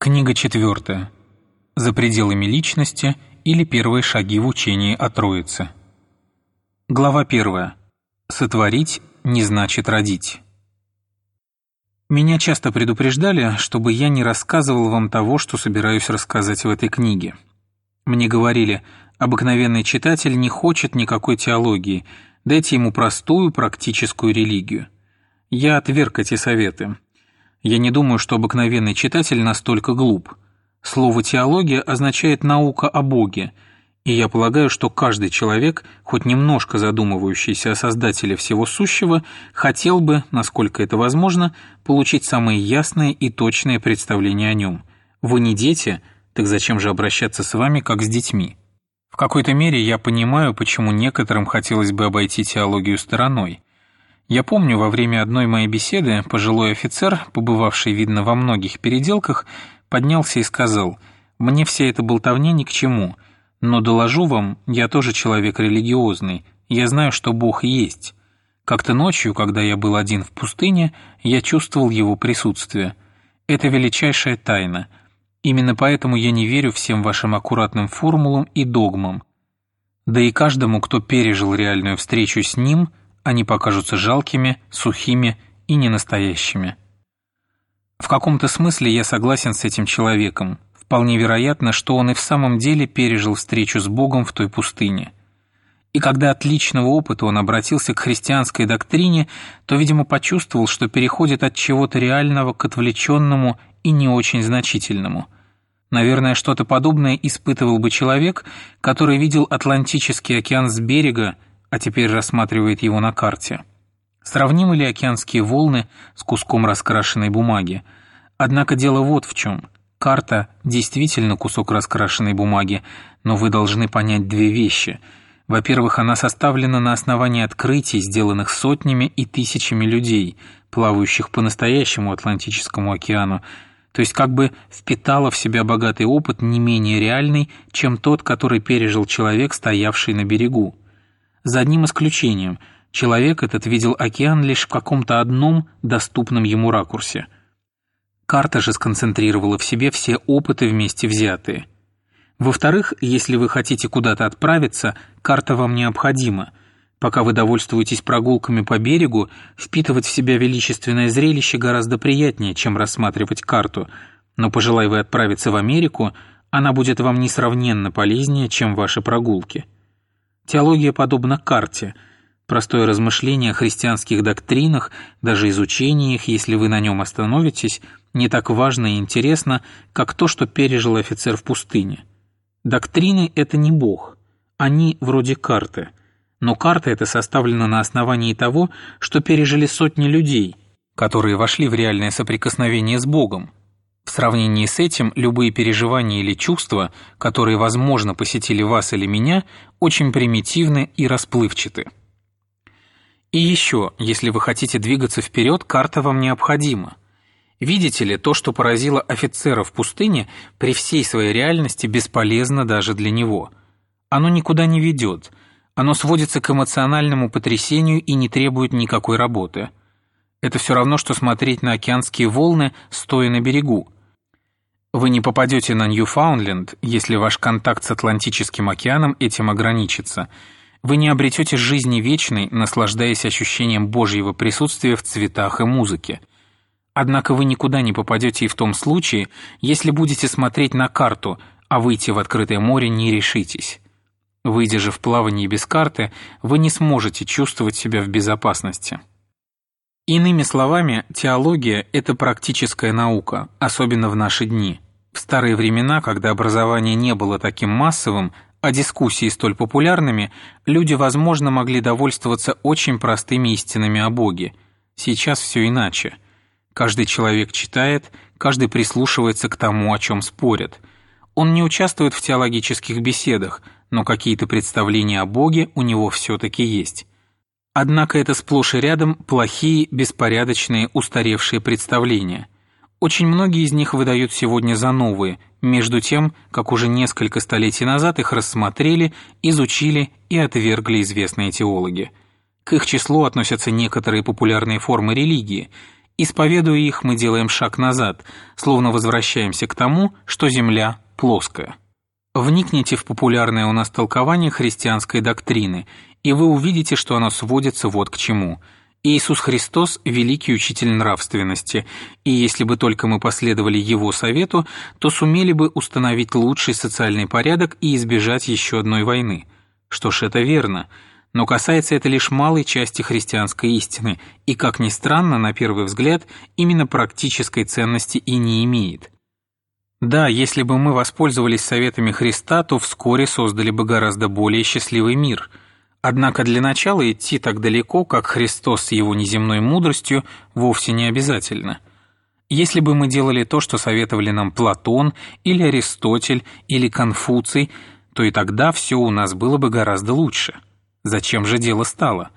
Книга четвертая. За пределами личности или первые шаги в учении о Троице. Глава первая. Сотворить не значит родить. Меня часто предупреждали, чтобы я не рассказывал вам того, что собираюсь рассказать в этой книге. Мне говорили, обыкновенный читатель не хочет никакой теологии, дайте ему простую практическую религию. Я отверг эти советы. Я не думаю, что обыкновенный читатель настолько глуп. Слово «теология» означает «наука о Боге», и я полагаю, что каждый человек, хоть немножко задумывающийся о Создателе всего сущего, хотел бы, насколько это возможно, получить самые ясные и точные представления о нем. Вы не дети, так зачем же обращаться с вами, как с детьми? В какой-то мере я понимаю, почему некоторым хотелось бы обойти теологию стороной. Я помню, во время одной моей беседы пожилой офицер, побывавший, видно, во многих переделках, поднялся и сказал, «Мне вся эта болтовня ни к чему, но доложу вам, я тоже человек религиозный, я знаю, что Бог есть. Как-то ночью, когда я был один в пустыне, я чувствовал Его присутствие. Это величайшая тайна. Именно поэтому я не верю всем вашим аккуратным формулам и догмам. Да и каждому, кто пережил реальную встречу с Ним – они покажутся жалкими, сухими и ненастоящими. В каком-то смысле я согласен с этим человеком. Вполне вероятно, что он и в самом деле пережил встречу с Богом в той пустыне. И когда от личного опыта он обратился к христианской доктрине, то, видимо, почувствовал, что переходит от чего-то реального к отвлеченному и не очень значительному. Наверное, что-то подобное испытывал бы человек, который видел Атлантический океан с берега а теперь рассматривает его на карте. Сравнимы ли океанские волны с куском раскрашенной бумаги? Однако дело вот в чем. Карта действительно кусок раскрашенной бумаги, но вы должны понять две вещи. Во-первых, она составлена на основании открытий, сделанных сотнями и тысячами людей, плавающих по настоящему Атлантическому океану, то есть как бы впитала в себя богатый опыт не менее реальный, чем тот, который пережил человек, стоявший на берегу за одним исключением. Человек этот видел океан лишь в каком-то одном доступном ему ракурсе. Карта же сконцентрировала в себе все опыты вместе взятые. Во-вторых, если вы хотите куда-то отправиться, карта вам необходима. Пока вы довольствуетесь прогулками по берегу, впитывать в себя величественное зрелище гораздо приятнее, чем рассматривать карту. Но пожелай вы отправиться в Америку, она будет вам несравненно полезнее, чем ваши прогулки. Теология подобна карте. Простое размышление о христианских доктринах, даже изучение их, если вы на нем остановитесь, не так важно и интересно, как то, что пережил офицер в пустыне. Доктрины – это не Бог. Они вроде карты. Но карта эта составлена на основании того, что пережили сотни людей, которые вошли в реальное соприкосновение с Богом, в сравнении с этим любые переживания или чувства, которые, возможно, посетили вас или меня, очень примитивны и расплывчаты. И еще, если вы хотите двигаться вперед, карта вам необходима. Видите ли, то, что поразило офицера в пустыне, при всей своей реальности бесполезно даже для него. Оно никуда не ведет, оно сводится к эмоциональному потрясению и не требует никакой работы. Это все равно, что смотреть на океанские волны, стоя на берегу. Вы не попадете на Ньюфаундленд, если ваш контакт с Атлантическим океаном этим ограничится. Вы не обретете жизни вечной, наслаждаясь ощущением Божьего присутствия в цветах и музыке. Однако вы никуда не попадете и в том случае, если будете смотреть на карту, а выйти в открытое море не решитесь. Выйдя же в плавание без карты, вы не сможете чувствовать себя в безопасности. Иными словами, теология – это практическая наука, особенно в наши дни. В старые времена, когда образование не было таким массовым, а дискуссии столь популярными, люди, возможно, могли довольствоваться очень простыми истинами о Боге. Сейчас все иначе. Каждый человек читает, каждый прислушивается к тому, о чем спорят. Он не участвует в теологических беседах, но какие-то представления о Боге у него все-таки есть. Однако это сплошь и рядом плохие, беспорядочные, устаревшие представления. Очень многие из них выдают сегодня за новые, между тем, как уже несколько столетий назад их рассмотрели, изучили и отвергли известные теологи. К их числу относятся некоторые популярные формы религии, Исповедуя их, мы делаем шаг назад, словно возвращаемся к тому, что Земля плоская. Вникните в популярное у нас толкование христианской доктрины, и вы увидите, что оно сводится вот к чему. Иисус Христос – великий учитель нравственности, и если бы только мы последовали Его совету, то сумели бы установить лучший социальный порядок и избежать еще одной войны. Что ж, это верно – но касается это лишь малой части христианской истины и, как ни странно, на первый взгляд, именно практической ценности и не имеет. Да, если бы мы воспользовались советами Христа, то вскоре создали бы гораздо более счастливый мир. Однако для начала идти так далеко, как Христос с его неземной мудростью, вовсе не обязательно. Если бы мы делали то, что советовали нам Платон или Аристотель или Конфуций, то и тогда все у нас было бы гораздо лучше. Зачем же дело стало?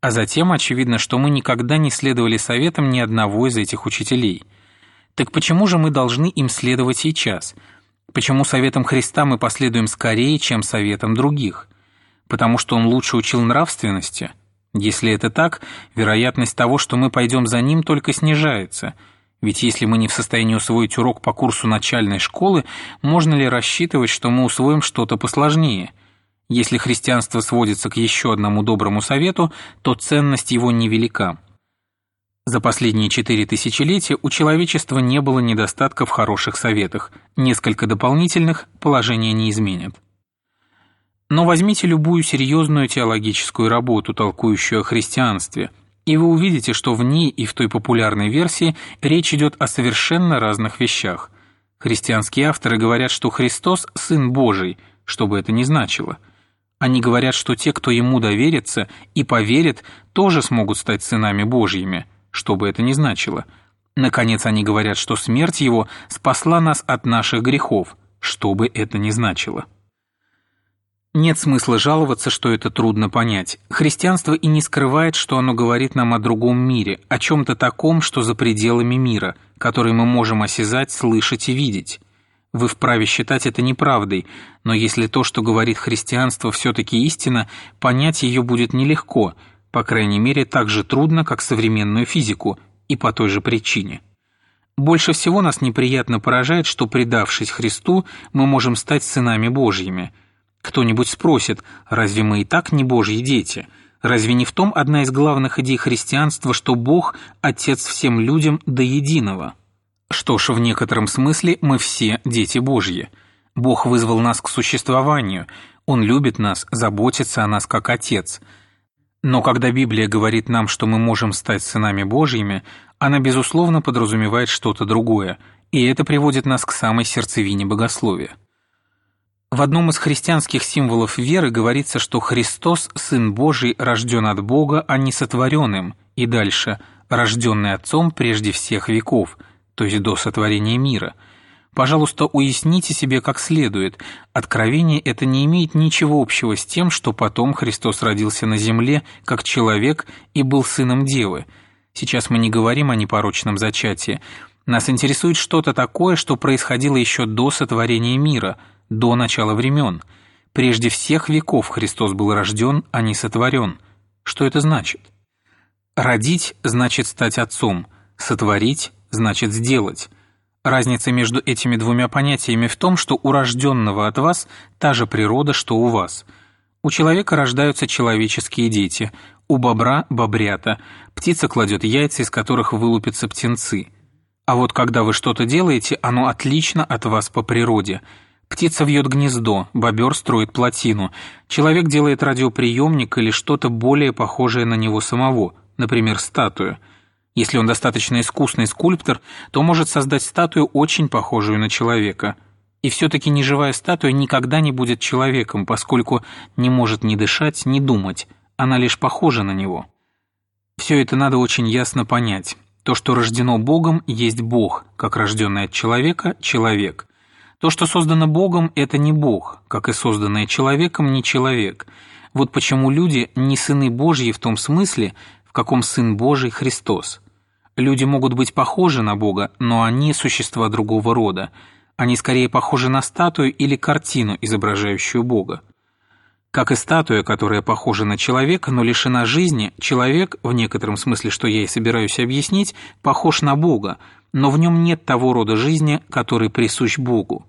А затем очевидно, что мы никогда не следовали советам ни одного из этих учителей. Так почему же мы должны им следовать сейчас? Почему советам Христа мы последуем скорее, чем советам других? Потому что он лучше учил нравственности? Если это так, вероятность того, что мы пойдем за ним, только снижается. Ведь если мы не в состоянии усвоить урок по курсу начальной школы, можно ли рассчитывать, что мы усвоим что-то посложнее – если христианство сводится к еще одному доброму совету, то ценность его невелика. За последние четыре тысячелетия у человечества не было недостатка в хороших советах, несколько дополнительных положение не изменят. Но возьмите любую серьезную теологическую работу, толкующую о христианстве, и вы увидите, что в ней и в той популярной версии речь идет о совершенно разных вещах. Христианские авторы говорят, что Христос – Сын Божий, что бы это ни значило – они говорят, что те, кто ему доверится и поверит, тоже смогут стать сынами Божьими, что бы это ни значило. Наконец, они говорят, что смерть его спасла нас от наших грехов, что бы это ни значило. Нет смысла жаловаться, что это трудно понять. Христианство и не скрывает, что оно говорит нам о другом мире, о чем-то таком, что за пределами мира, который мы можем осязать, слышать и видеть. Вы вправе считать это неправдой, но если то, что говорит христианство, все-таки истина, понять ее будет нелегко, по крайней мере, так же трудно, как современную физику, и по той же причине. Больше всего нас неприятно поражает, что, предавшись Христу, мы можем стать сынами Божьими. Кто-нибудь спросит, разве мы и так не Божьи дети? Разве не в том одна из главных идей христианства, что Бог – Отец всем людям до единого? Что ж, в некотором смысле мы все дети Божьи. Бог вызвал нас к существованию, Он любит нас, заботится о нас как Отец. Но когда Библия говорит нам, что мы можем стать сынами Божьими, она, безусловно, подразумевает что-то другое, и это приводит нас к самой сердцевине богословия. В одном из христианских символов веры говорится, что Христос, Сын Божий, рожден от Бога, а не сотворенным, и дальше «рожденный Отцом прежде всех веков», то есть до сотворения мира. Пожалуйста, уясните себе как следует. Откровение это не имеет ничего общего с тем, что потом Христос родился на земле как человек и был сыном Девы. Сейчас мы не говорим о непорочном зачатии. Нас интересует что-то такое, что происходило еще до сотворения мира, до начала времен. Прежде всех веков Христос был рожден, а не сотворен. Что это значит? Родить значит стать отцом, сотворить значит сделать. Разница между этими двумя понятиями в том, что у рожденного от вас та же природа, что у вас. У человека рождаются человеческие дети, у бобра – бобрята, птица кладет яйца, из которых вылупятся птенцы. А вот когда вы что-то делаете, оно отлично от вас по природе. Птица вьет гнездо, бобер строит плотину, человек делает радиоприемник или что-то более похожее на него самого, например, статую – если он достаточно искусный скульптор, то может создать статую, очень похожую на человека. И все-таки неживая статуя никогда не будет человеком, поскольку не может ни дышать, ни думать, она лишь похожа на него. Все это надо очень ясно понять. То, что рождено Богом, есть Бог, как рожденный от человека – человек. То, что создано Богом, это не Бог, как и созданное человеком не человек. Вот почему люди не сыны Божьи в том смысле, в каком Сын Божий Христос. Люди могут быть похожи на Бога, но они существа другого рода. Они скорее похожи на статую или картину, изображающую Бога. Как и статуя, которая похожа на человека, но лишена жизни, человек, в некотором смысле, что я и собираюсь объяснить, похож на Бога, но в нем нет того рода жизни, который присущ Богу.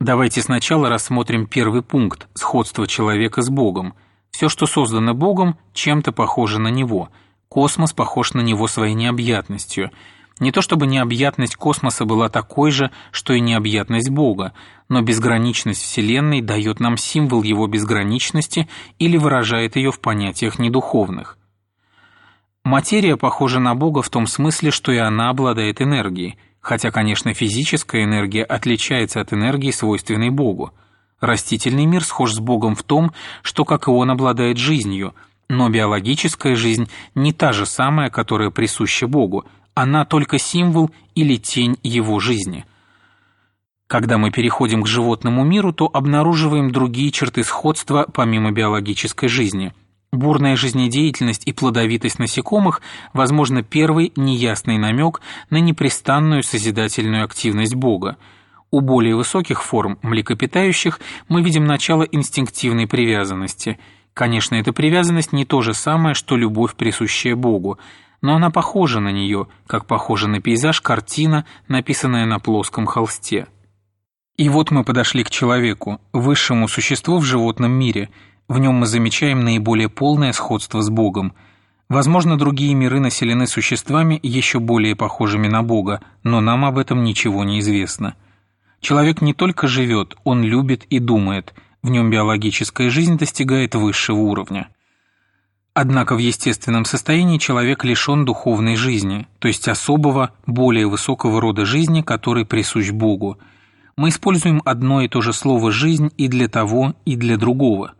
Давайте сначала рассмотрим первый пункт – сходство человека с Богом. Все, что создано Богом, чем-то похоже на Него. Космос похож на Него своей необъятностью – не то чтобы необъятность космоса была такой же, что и необъятность Бога, но безграничность Вселенной дает нам символ его безграничности или выражает ее в понятиях недуховных. Материя похожа на Бога в том смысле, что и она обладает энергией, хотя, конечно, физическая энергия отличается от энергии, свойственной Богу. Растительный мир схож с Богом в том, что, как и он, обладает жизнью, но биологическая жизнь не та же самая, которая присуща Богу – она только символ или тень его жизни. Когда мы переходим к животному миру, то обнаруживаем другие черты сходства помимо биологической жизни. Бурная жизнедеятельность и плодовитость насекомых, возможно, первый неясный намек на непрестанную созидательную активность Бога. У более высоких форм млекопитающих мы видим начало инстинктивной привязанности. Конечно, эта привязанность не то же самое, что любовь, присущая Богу – но она похожа на нее, как похожа на пейзаж картина, написанная на плоском холсте. И вот мы подошли к человеку, высшему существу в животном мире. В нем мы замечаем наиболее полное сходство с Богом. Возможно, другие миры населены существами, еще более похожими на Бога, но нам об этом ничего не известно. Человек не только живет, он любит и думает. В нем биологическая жизнь достигает высшего уровня. Однако в естественном состоянии человек лишен духовной жизни, то есть особого, более высокого рода жизни, который присущ Богу. Мы используем одно и то же слово «жизнь» и для того, и для другого.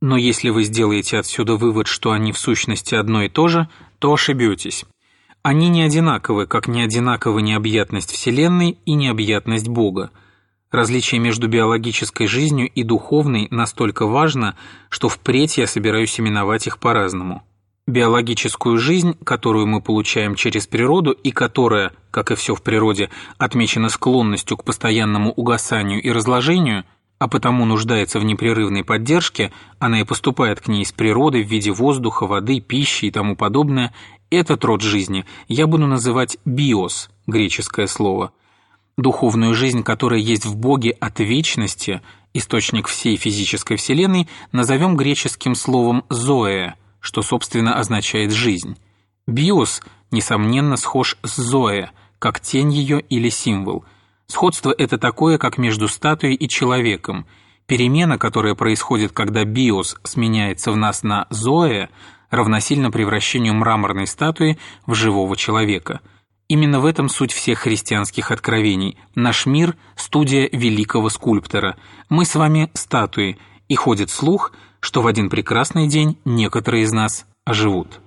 Но если вы сделаете отсюда вывод, что они в сущности одно и то же, то ошибетесь. Они не одинаковы, как не одинакова необъятность Вселенной и необъятность Бога – Различие между биологической жизнью и духовной настолько важно, что впредь я собираюсь именовать их по-разному. Биологическую жизнь, которую мы получаем через природу и которая, как и все в природе, отмечена склонностью к постоянному угасанию и разложению, а потому нуждается в непрерывной поддержке, она и поступает к ней из природы в виде воздуха, воды, пищи и тому подобное, этот род жизни я буду называть биос, греческое слово – Духовную жизнь, которая есть в Боге от вечности, источник всей физической вселенной, назовем греческим словом «зоэ», что, собственно, означает «жизнь». Биос, несомненно, схож с «зоэ», как тень ее или символ. Сходство это такое, как между статуей и человеком. Перемена, которая происходит, когда биос сменяется в нас на «зоэ», равносильно превращению мраморной статуи в живого человека – Именно в этом суть всех христианских откровений. Наш мир – студия великого скульптора. Мы с вами – статуи, и ходит слух, что в один прекрасный день некоторые из нас оживут.